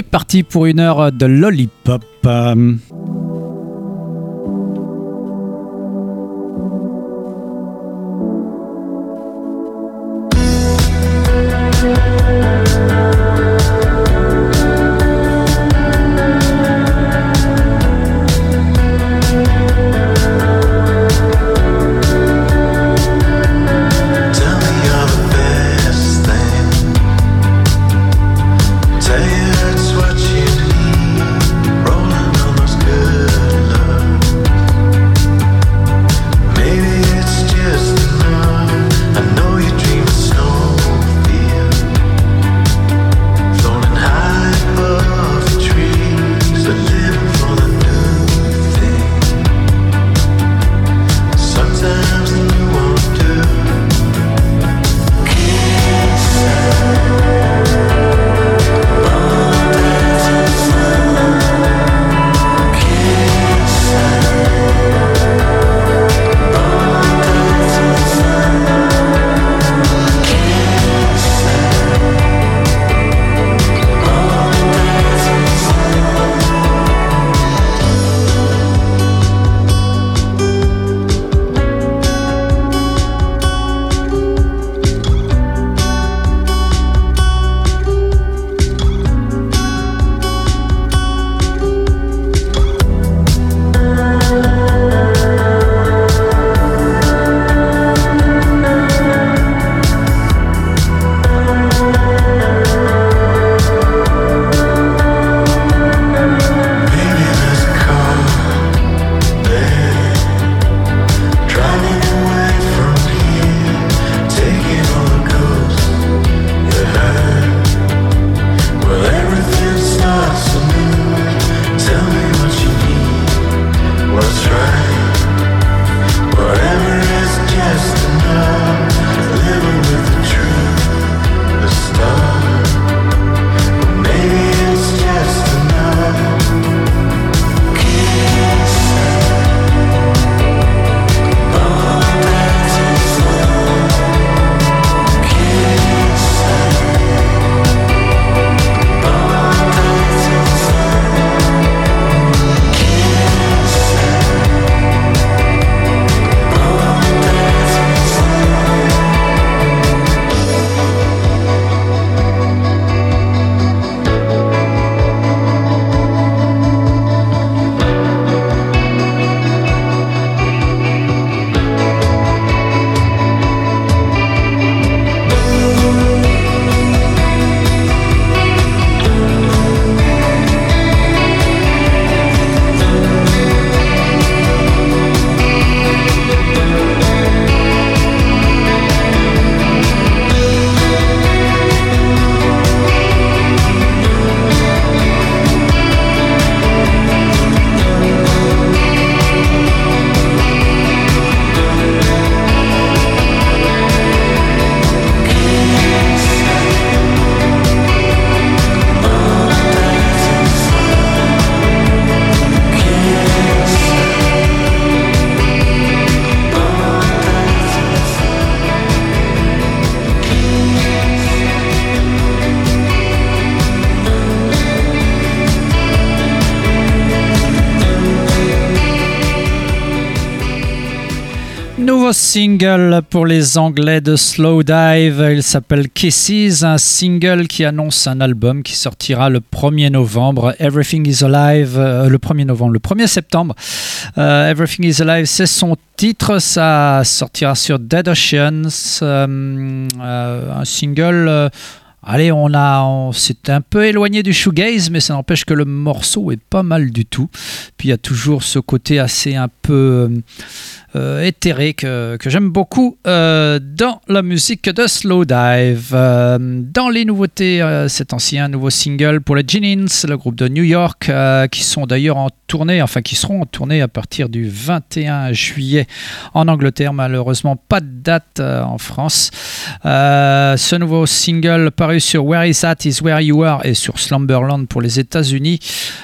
C'est parti pour une heure de lollipop. Single pour les Anglais de Slow Dive. Il s'appelle Kisses, un single qui annonce un album qui sortira le 1er novembre. Everything is Alive, euh, le 1er novembre, le 1er septembre. Euh, Everything is Alive, c'est son titre. Ça sortira sur Dead Oceans, euh, un single. Allez, on a, on s'est un peu éloigné du shoegaze, mais ça n'empêche que le morceau est pas mal du tout. Puis il y a toujours ce côté assez un peu euh, éthéré que, j'aime beaucoup euh, dans la musique de Slow Dive. Euh, dans les nouveautés, cet ancien nouveau single pour les Jennings, le groupe de New York, qui sont d'ailleurs en tournée, enfin qui seront en tournée à partir du 21 juillet en Angleterre. Malheureusement, pas de date en France. ce nouveau single paru sur Where Is That Is Where You Are et sur Slumberland pour les États-Unis,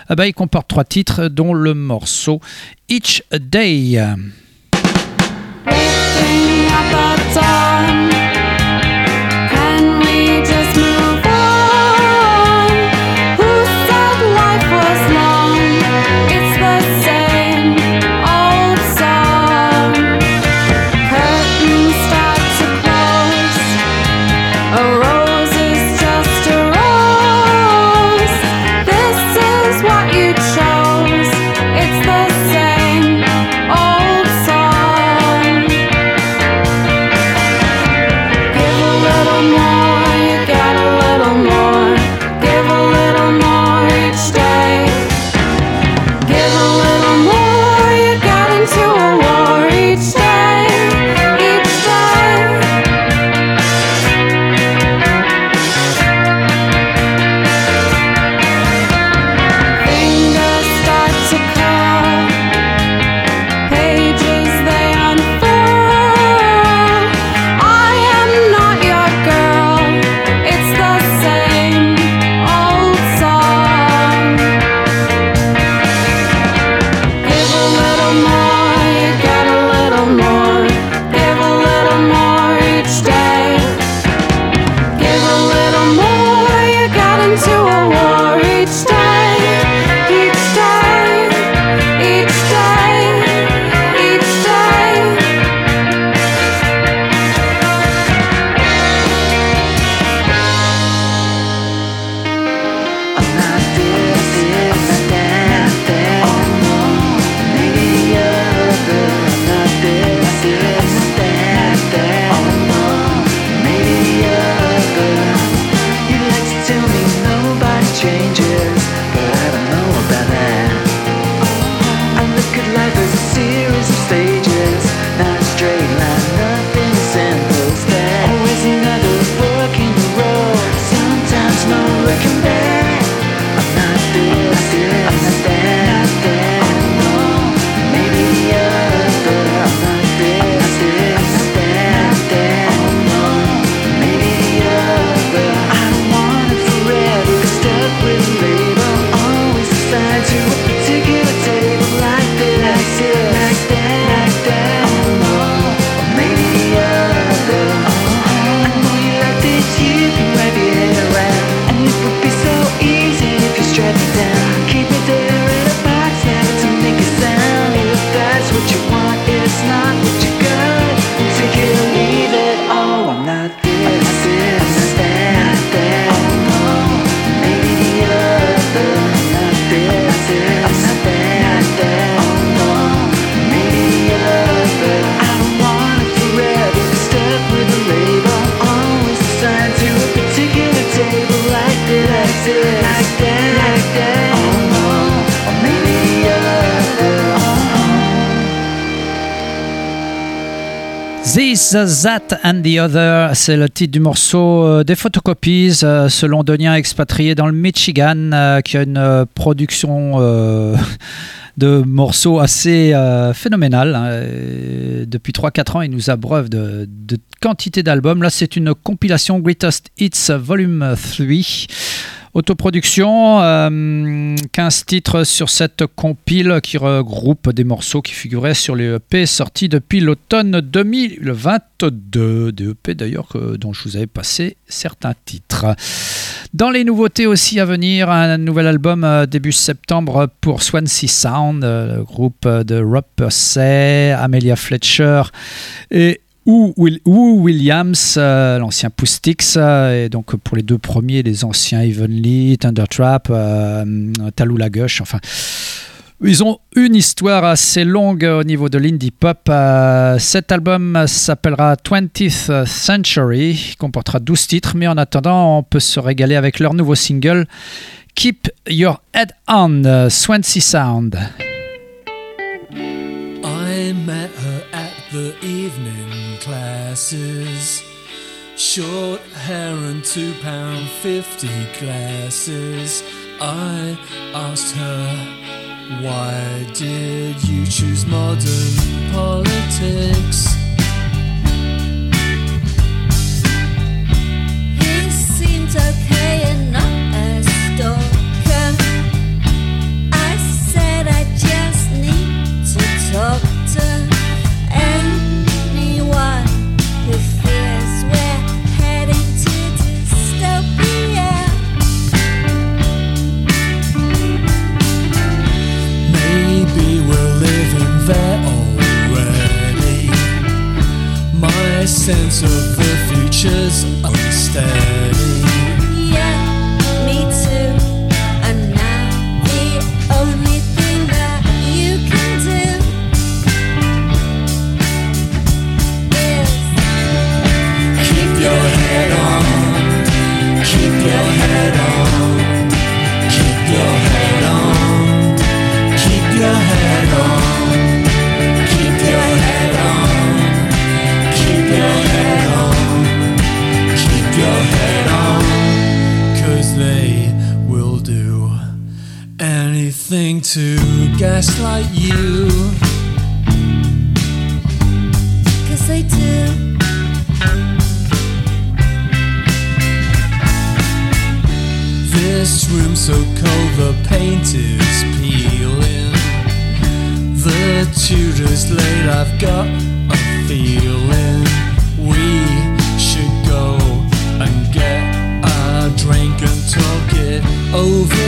bah, il comporte trois titres, dont le morceau Each Day. That and the Other, c'est le titre du morceau euh, des photocopies, euh, ce londonien expatrié dans le Michigan, euh, qui a une production de morceaux assez phénoménale. Hein. Depuis 3-4 ans, il nous abreuve de, de quantité d'albums. Là, c'est une compilation Greatest Hits Volume 3. Autoproduction, 15 euh, titres sur cette compile qui regroupe des morceaux qui figuraient sur les EP sortis depuis l'automne 2022. Des EP d'ailleurs dont je vous avais passé certains titres. Dans les nouveautés aussi à venir, un nouvel album euh, début septembre pour Swansea Sound, euh, le groupe de Rob Persay, Amelia Fletcher et ou, Williams, euh, l'ancien Poustix, euh, et donc pour les deux premiers, les anciens Evenly, Thundertrap, euh, Talula Gush, enfin. Ils ont une histoire assez longue au niveau de l'indie pop. cet album s'appellera 20th Century, comportera 12 titres, mais en attendant, on peut se régaler avec leur nouveau single Keep Your Head On, Swansea Sound. The evening classes. Short hair and two pound fifty glasses. I asked her, why did you choose modern politics? The future's over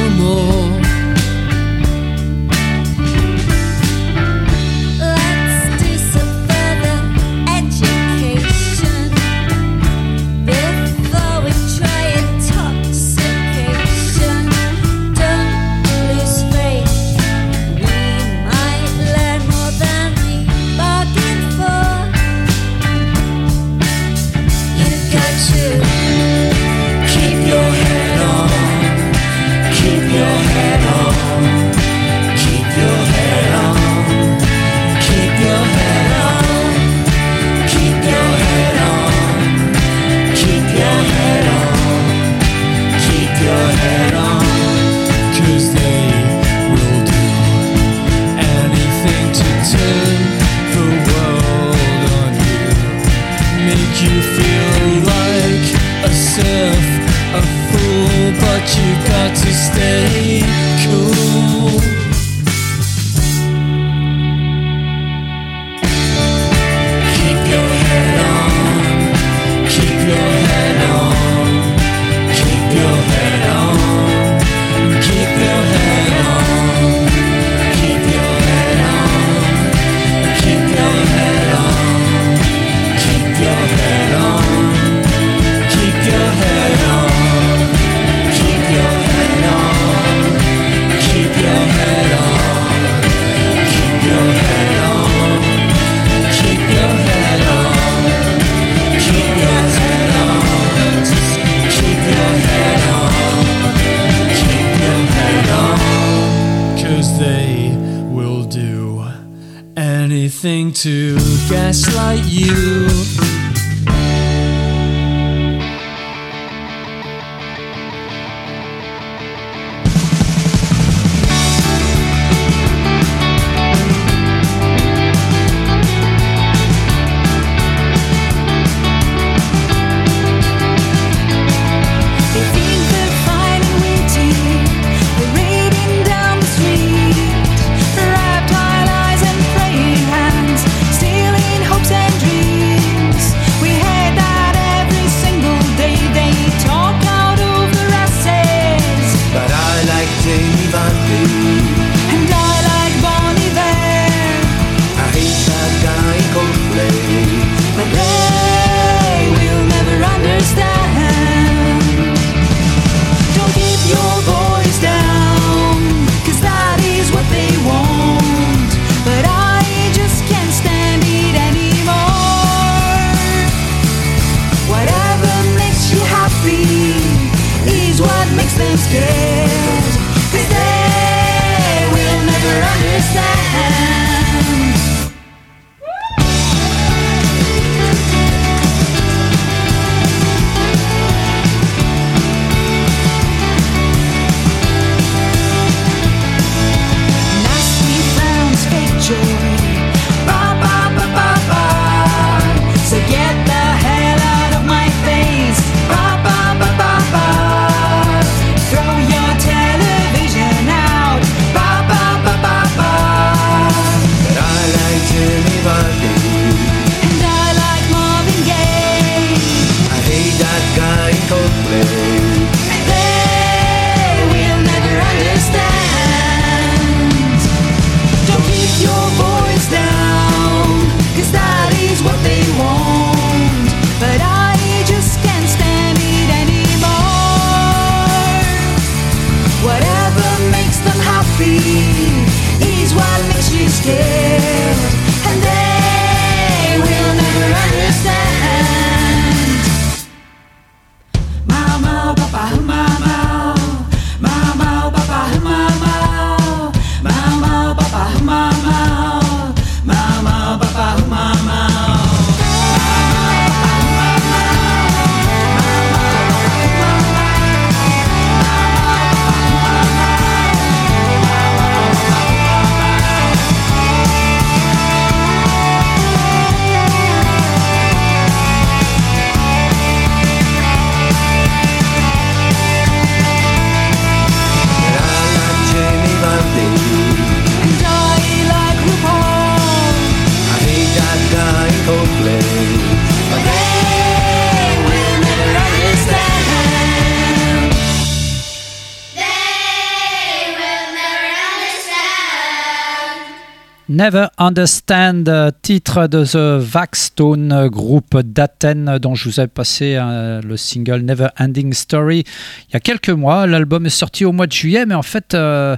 Understand, euh, titre de The Vaxstone, groupe d'Athènes dont je vous avais passé euh, le single Never Ending Story il y a quelques mois. L'album est sorti au mois de juillet, mais en fait, euh,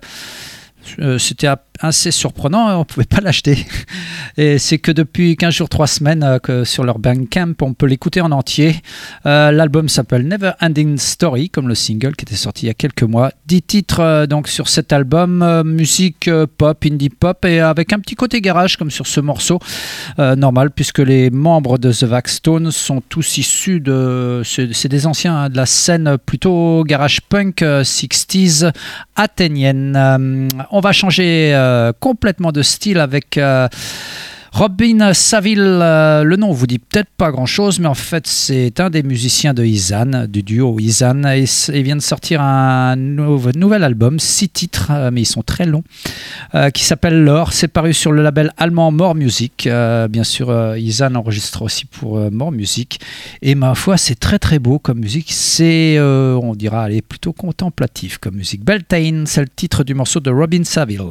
c'était a- assez surprenant, hein, on ne pouvait pas l'acheter. Et c'est que depuis 15 jours, 3 semaines euh, que sur leur Bandcamp, on peut l'écouter en entier. Euh, L'album s'appelle Never Ending Story, comme le single qui était sorti il y a quelques mois. 10 titres euh, donc sur cet album, musique pop, indie pop, et avec un petit côté garage comme sur ce morceau. Normal, puisque les membres de The Vaxstone sont tous issus de. C'est des anciens hein, de la scène plutôt garage punk euh, 60s athénienne. On va changer euh, complètement de style avec. euh, Robin Saville, euh, le nom vous dit peut-être pas grand-chose, mais en fait c'est un des musiciens de Izan, du duo Izan, et il vient de sortir un nou- nouvel album, six titres, mais ils sont très longs, qui s'appelle L'Or. C'est paru sur le label allemand More Music. Bien sûr, Izan enregistre aussi pour More Music, et ma foi c'est très très beau comme musique. C'est, on dira, allez, plutôt contemplatif comme musique. Beltane, c'est le titre du morceau de Robin Saville.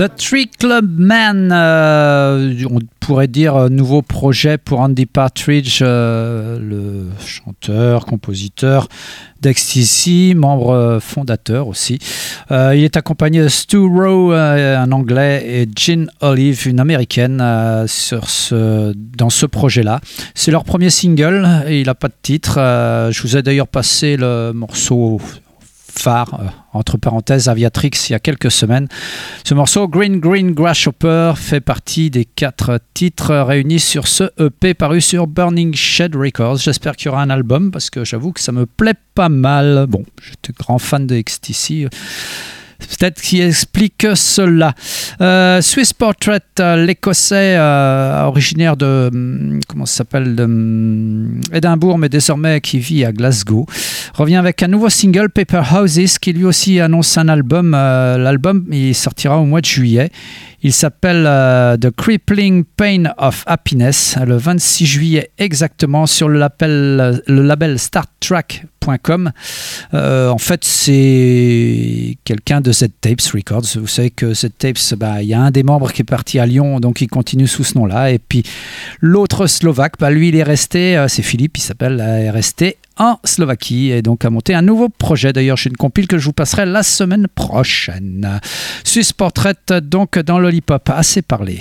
The Tree Club Man, euh, on pourrait dire euh, nouveau projet pour Andy Partridge, euh, le chanteur, compositeur d'XTC, membre fondateur aussi. Il est accompagné de Stu Rowe, un anglais, et Jean Olive, une américaine, dans ce projet-là. C'est leur premier single il n'a pas de titre. Je vous ai d'ailleurs passé le morceau phare, euh, entre parenthèses, Aviatrix, il y a quelques semaines. Ce morceau, Green Green Grasshopper, fait partie des quatre titres réunis sur ce EP paru sur Burning Shed Records. J'espère qu'il y aura un album parce que j'avoue que ça me plaît pas mal. Bon, j'étais grand fan de XTC. Peut-être qui explique cela. Euh, Swiss Portrait, euh, l'écossais euh, originaire de hum, comment s'appelle hum, Édimbourg, mais désormais qui vit à Glasgow, revient avec un nouveau single, Paper Houses, qui lui aussi annonce un album. L'album il sortira au mois de juillet. Il s'appelle The Crippling Pain of Happiness, le 26 juillet exactement sur le label, le label Euh, en fait, c'est quelqu'un de Z-Tapes Records. Vous savez que Z-Tapes, bah, il y a un des membres qui est parti à Lyon, donc il continue sous ce nom-là. Et puis l'autre Slovaque, bah, lui, il est resté, euh, c'est Philippe, il s'appelle, euh, est resté en Slovaquie et donc a monté un nouveau projet. D'ailleurs, j'ai une compile que je vous passerai la semaine prochaine. Swiss Portrait, donc dans Lollipop, assez parlé.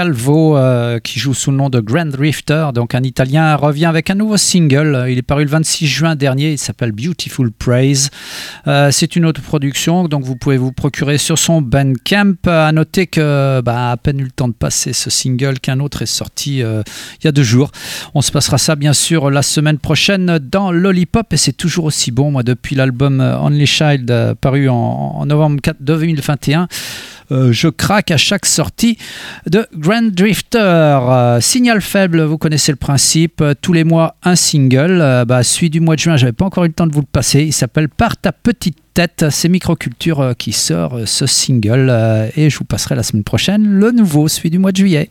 Calvo, euh, qui joue sous le nom de Grand Drifter, donc un Italien, revient avec un nouveau single. Il est paru le 26 juin dernier. Il s'appelle Beautiful Praise. Euh, c'est une autre production, donc vous pouvez vous procurer sur son Bandcamp. À noter que, bah, à peine eu le temps de passer ce single, qu'un autre est sorti euh, il y a deux jours. On se passera ça bien sûr la semaine prochaine dans Lollipop et c'est toujours aussi bon. Moi, depuis l'album Only Child paru en, en novembre 4 2021. Euh, je craque à chaque sortie de Grand Drifter. Euh, signal faible, vous connaissez le principe. Euh, tous les mois, un single. Bah, du mois de juin, j'avais pas encore eu le temps de vous le passer. Il s'appelle Par ta petite tête. C'est Microculture qui sort ce single. et je vous passerai la semaine prochaine le nouveau, celui du mois de juillet.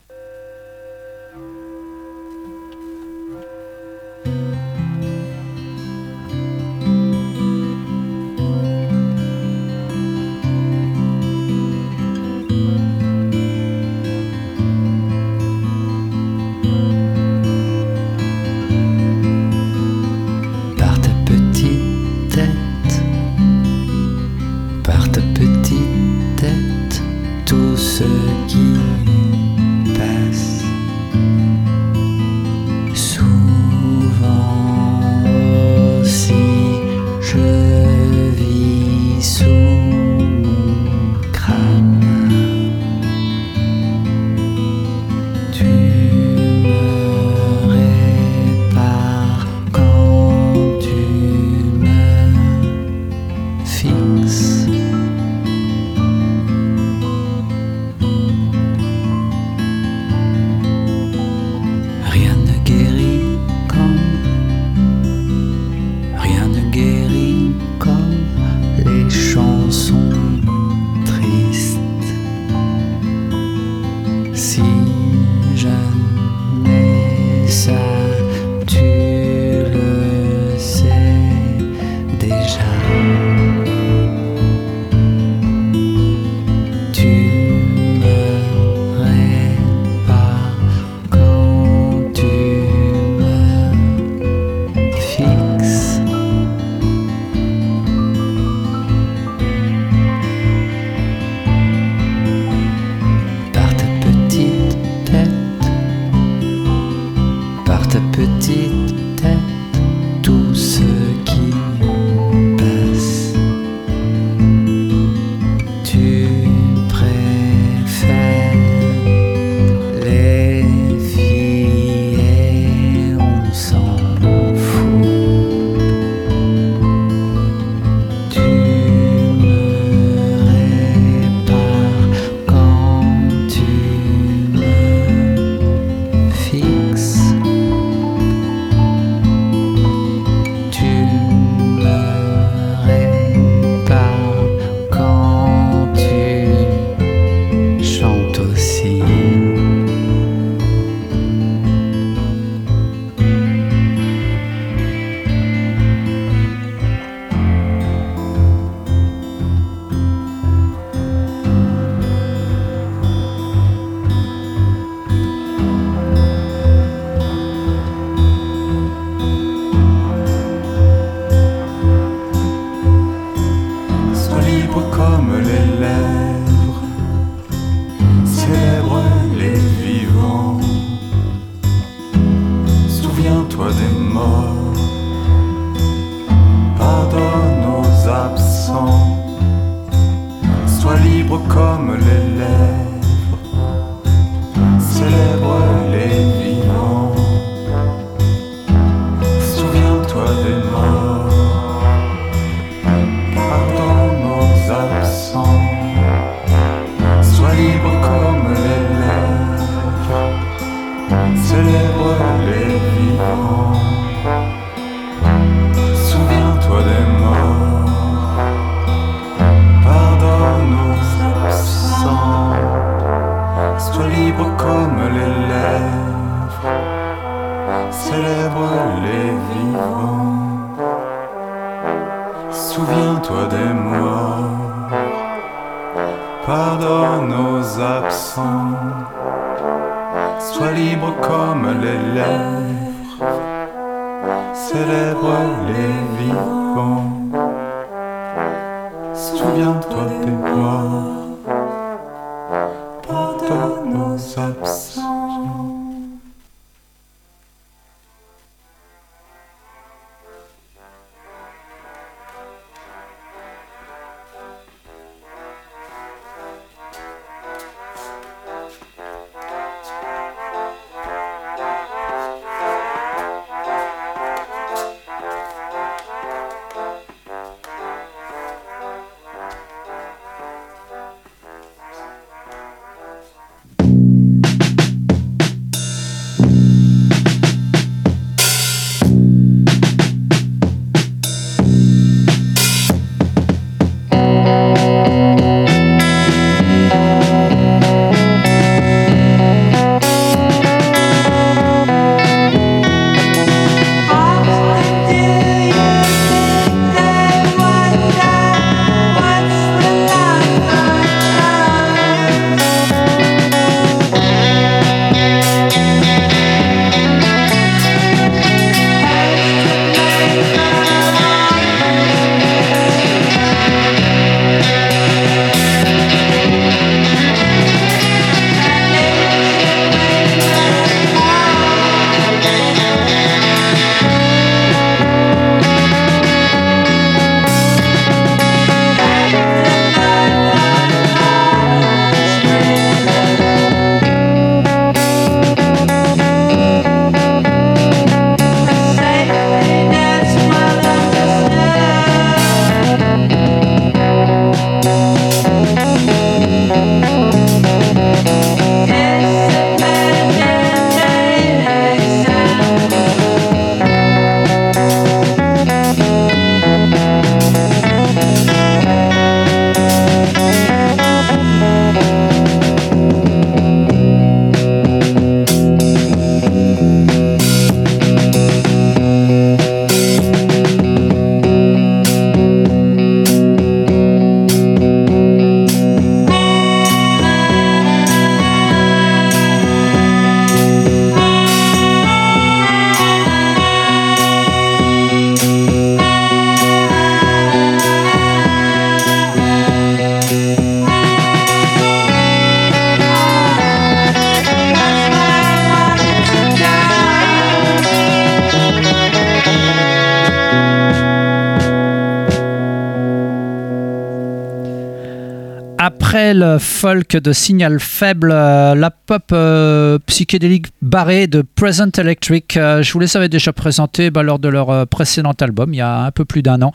Folk de signal faible, euh, la pop euh, psychédélique barrée de Present Electric, euh, je vous les avais déjà présenté bah, lors de leur précédent album, il y a un peu plus d'un an.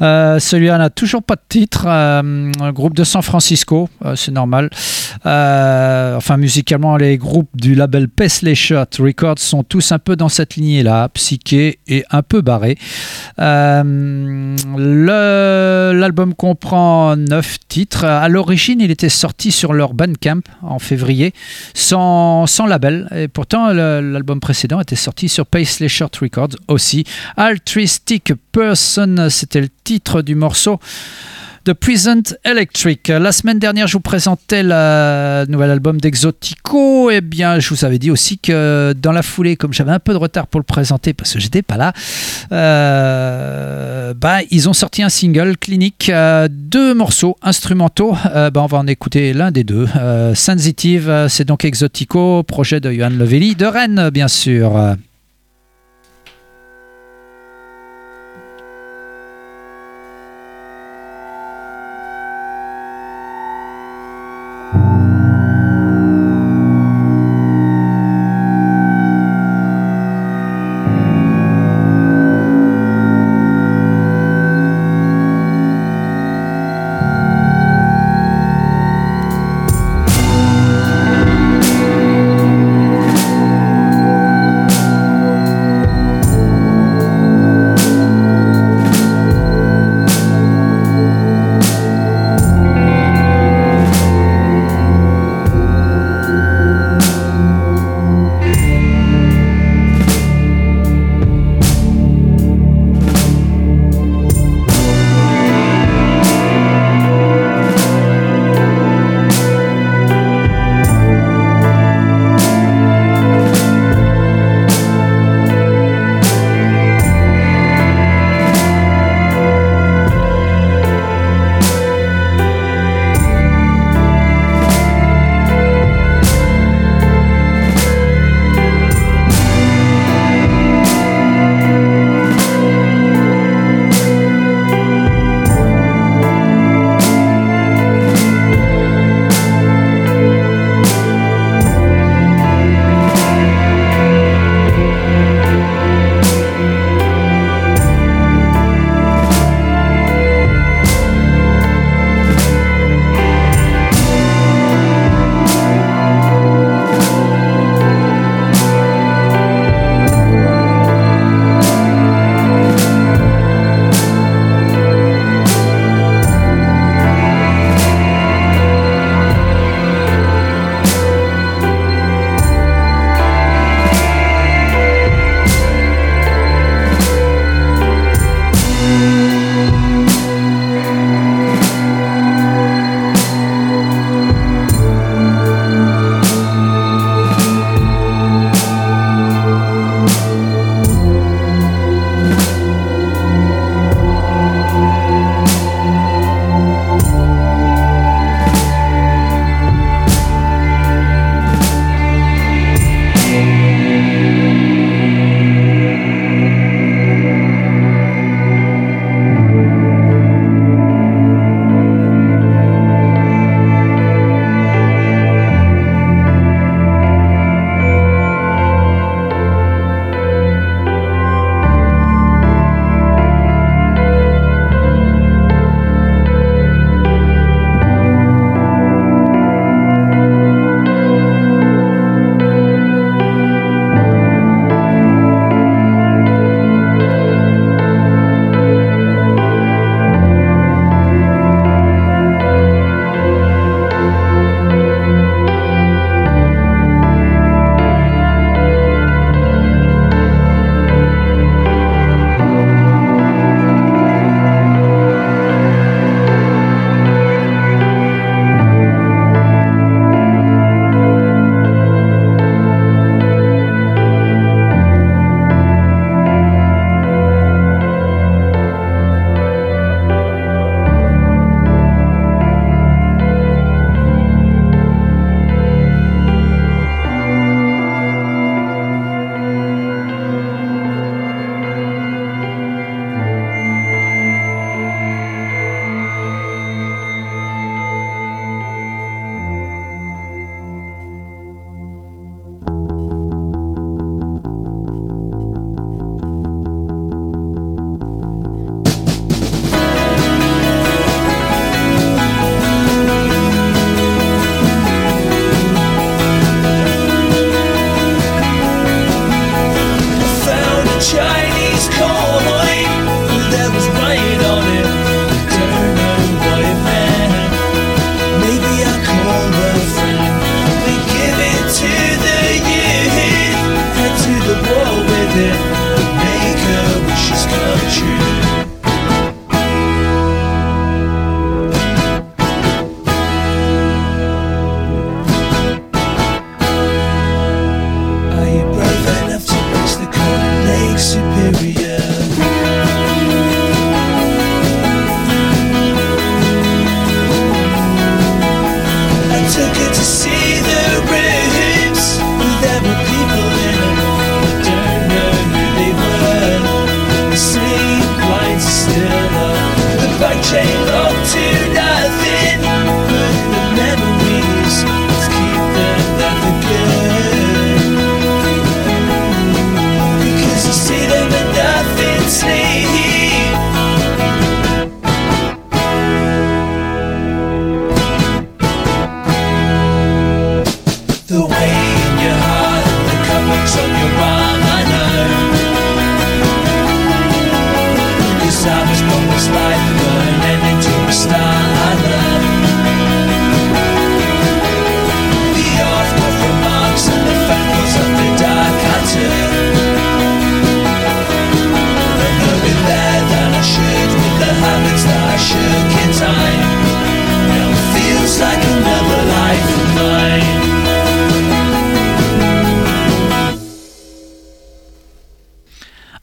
Euh, Celui-là n'a toujours pas de titre, euh, un groupe de San Francisco, euh, c'est normal. Enfin, musicalement, les groupes du label Paisley Shirt Records sont tous un peu dans cette lignée-là, psyché et un peu barré. L'album comprend 9 titres. À l'origine, il était sorti sur leur Bandcamp en février, sans, label. Et pourtant, l'album précédent était sorti sur Paisley Shirt Records aussi. Altruistic Person, c'était le titre du morceau. The Present Electric. La semaine dernière, je vous présentais le nouvel album d'Exotico. Et bien, je vous avais dit aussi que dans la foulée, comme j'avais un peu de retard pour le présenter parce que j'étais pas là, euh, bah, ils ont sorti un single clinique, euh, deux morceaux instrumentaux. Euh, bah, on va en écouter l'un des deux. Sensitive, c'est donc Exotico, projet de Johan Levelli, de Rennes, bien sûr.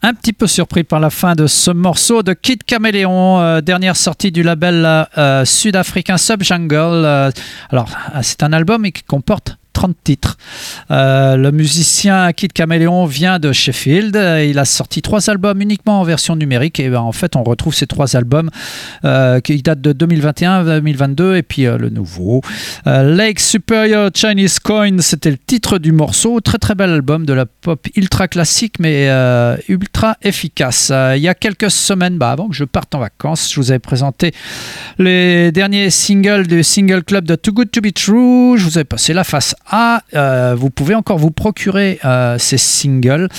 Un petit peu surpris par la fin de ce morceau de Kid Caméléon, euh, dernière sortie du label euh, sud-africain Subjungle. Euh, alors, euh, c'est un album qui comporte 30 titres. Euh, le musicien Kid Caméléon vient de Sheffield. Il a sorti trois albums uniquement en version numérique. Et ben, en fait, on retrouve ces trois albums euh, qui datent de 2021, 2022 et puis euh, le nouveau. Lake Superior Chinese Coin, c'était le titre du morceau. Très très bel album de la pop ultra classique mais ultra efficace. Il y a quelques semaines, bah, avant que je parte en vacances, je vous avais présenté les derniers singles du single club de Too Good To Be True. Je vous avais passé la face A. Euh, vous pouvez encore vous procurer euh, ces singles.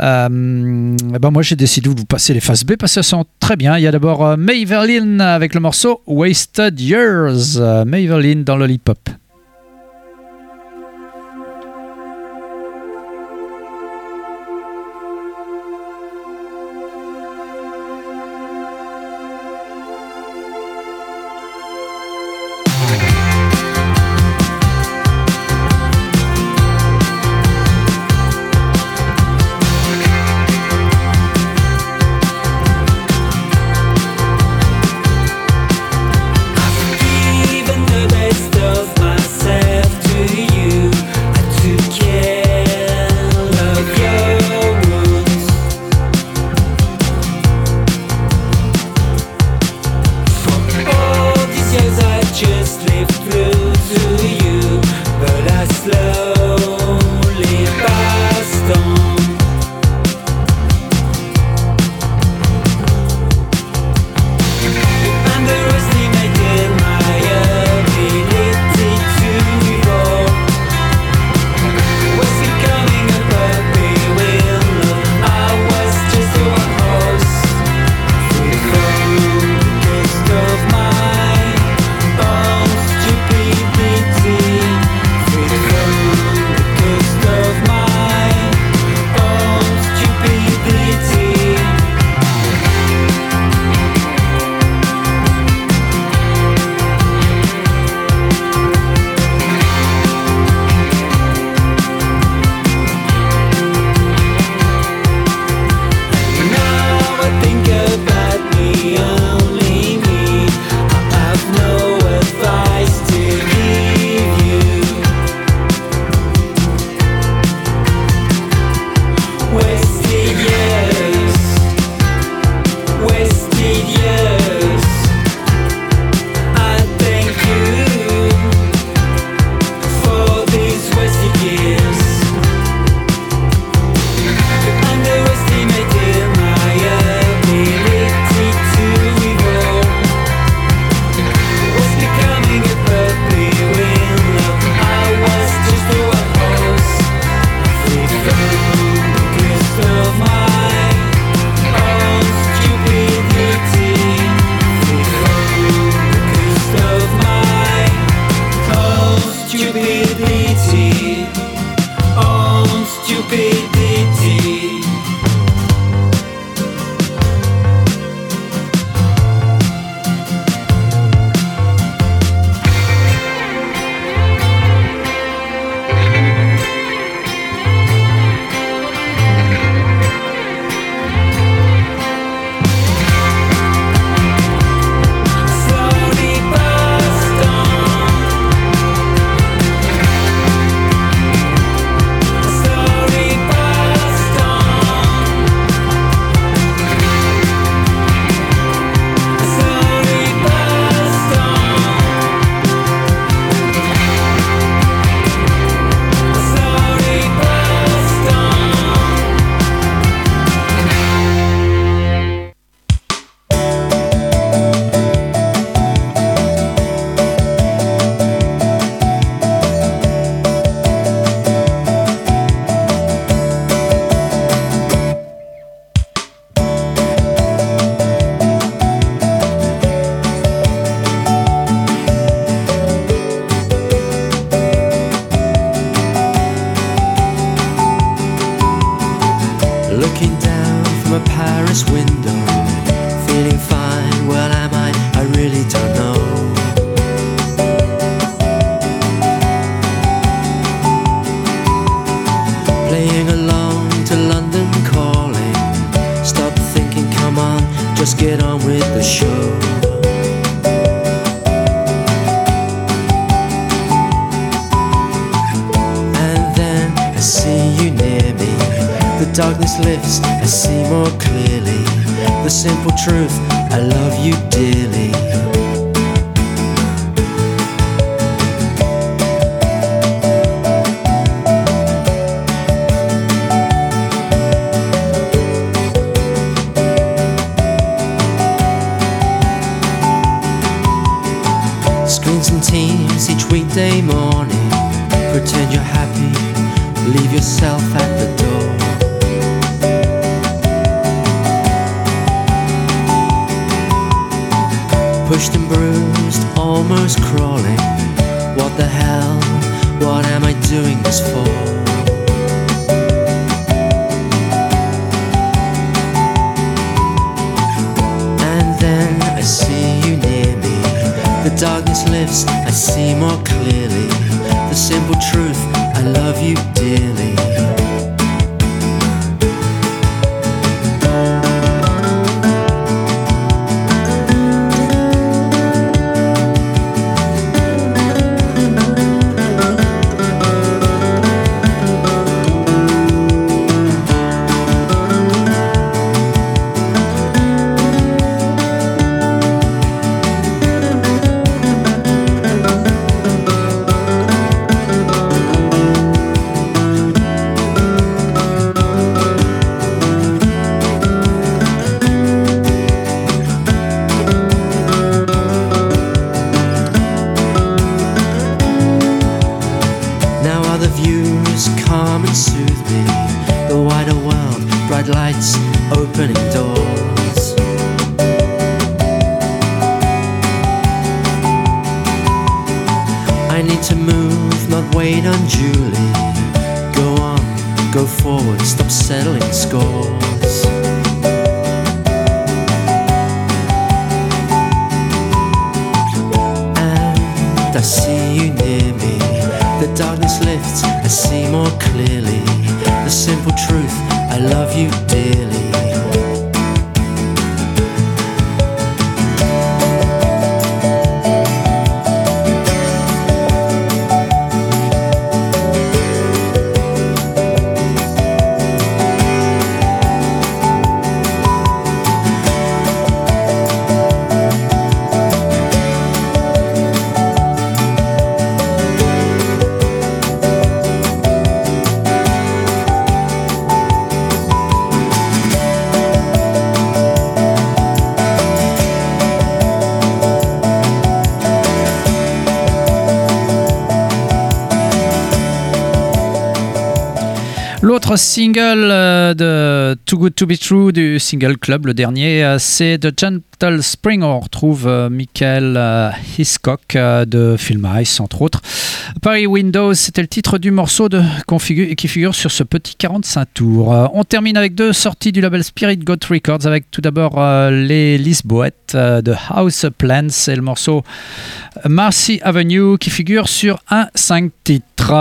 Euh, ben moi, j'ai décidé de vous passer les faces B parce qu'elles sont très bien. Il y a d'abord Maverlyn avec le morceau Wasted Years. Maverlyn dans Lollipop. Leave yourself at the door. Pushed and bruised, almost crawling. What the hell? What am I doing this for? And then I see you near me. The darkness lifts, I see more clearly. The simple truth, I love you dearly. Single euh, de Too Good To Be True du Single Club, le dernier, euh, c'est The Gentle Spring. On retrouve euh, Michael Hiscock de Film Ice, entre autres. Paris Windows, c'était le titre du morceau qui figure sur ce petit 45 tours. On termine avec deux sorties du label Spirit God Records, avec tout d'abord les Lisboètes de House Plants et le morceau Marcy Avenue qui figure sur un 5 titres.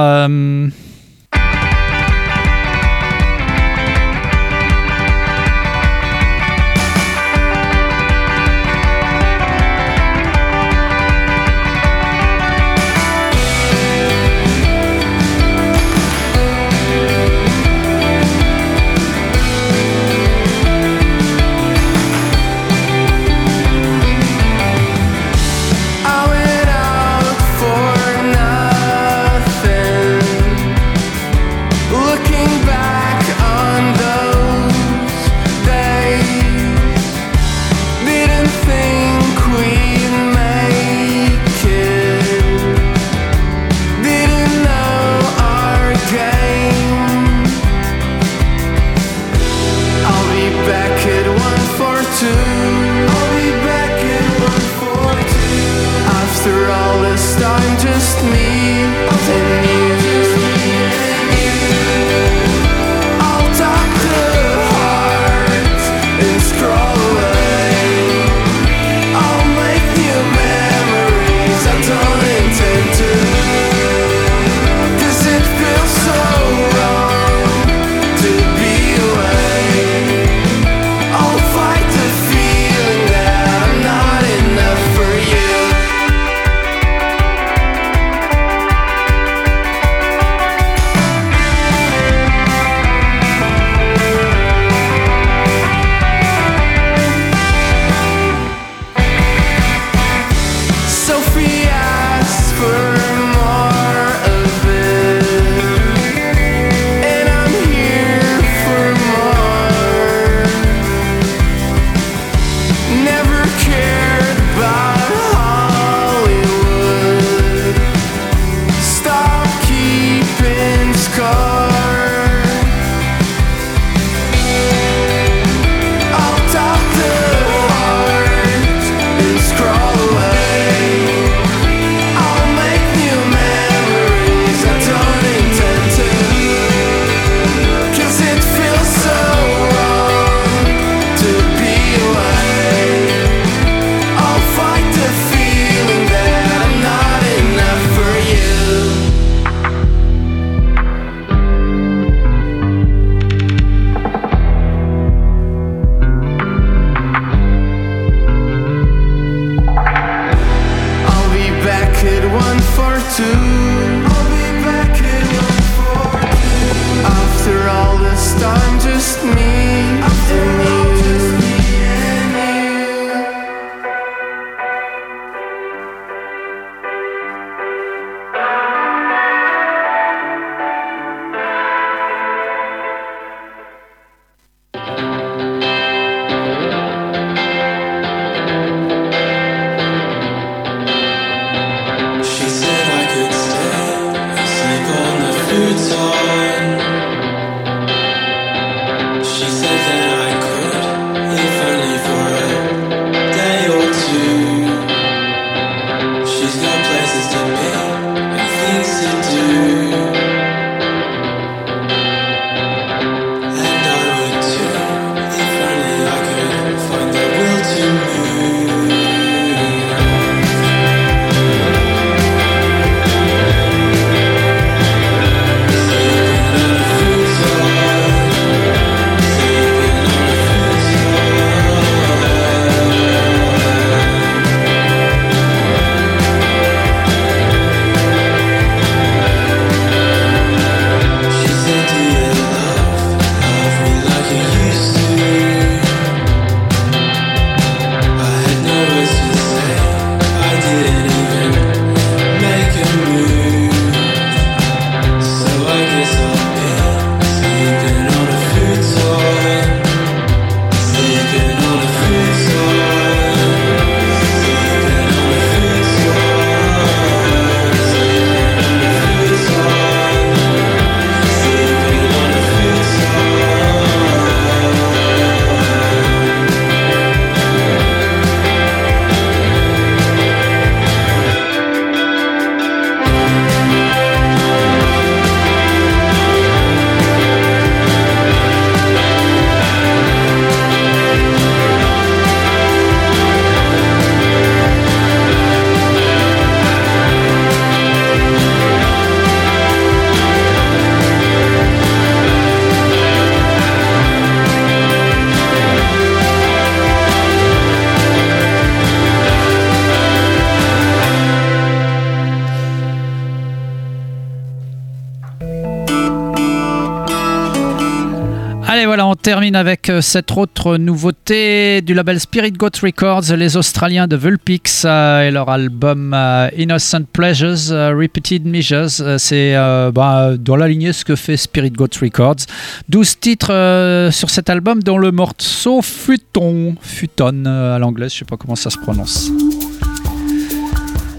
Termine avec euh, cette autre nouveauté du label Spirit Goat Records, les Australiens de Vulpix euh, et leur album euh, Innocent Pleasures, Repeated Measures. C'est bah, dans la lignée ce que fait Spirit Goat Records. 12 titres sur cet album, dont le morceau Futon, Futon à l'anglais, je sais pas comment ça se prononce.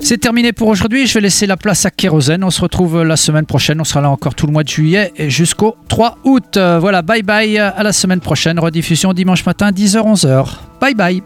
C'est terminé pour aujourd'hui. Je vais laisser la place à Kérosène. On se retrouve la semaine prochaine. On sera là encore tout le mois de juillet et jusqu'au 3 août. Euh, Voilà, bye bye. À la semaine prochaine. Rediffusion dimanche matin, 10h-11h. Bye bye.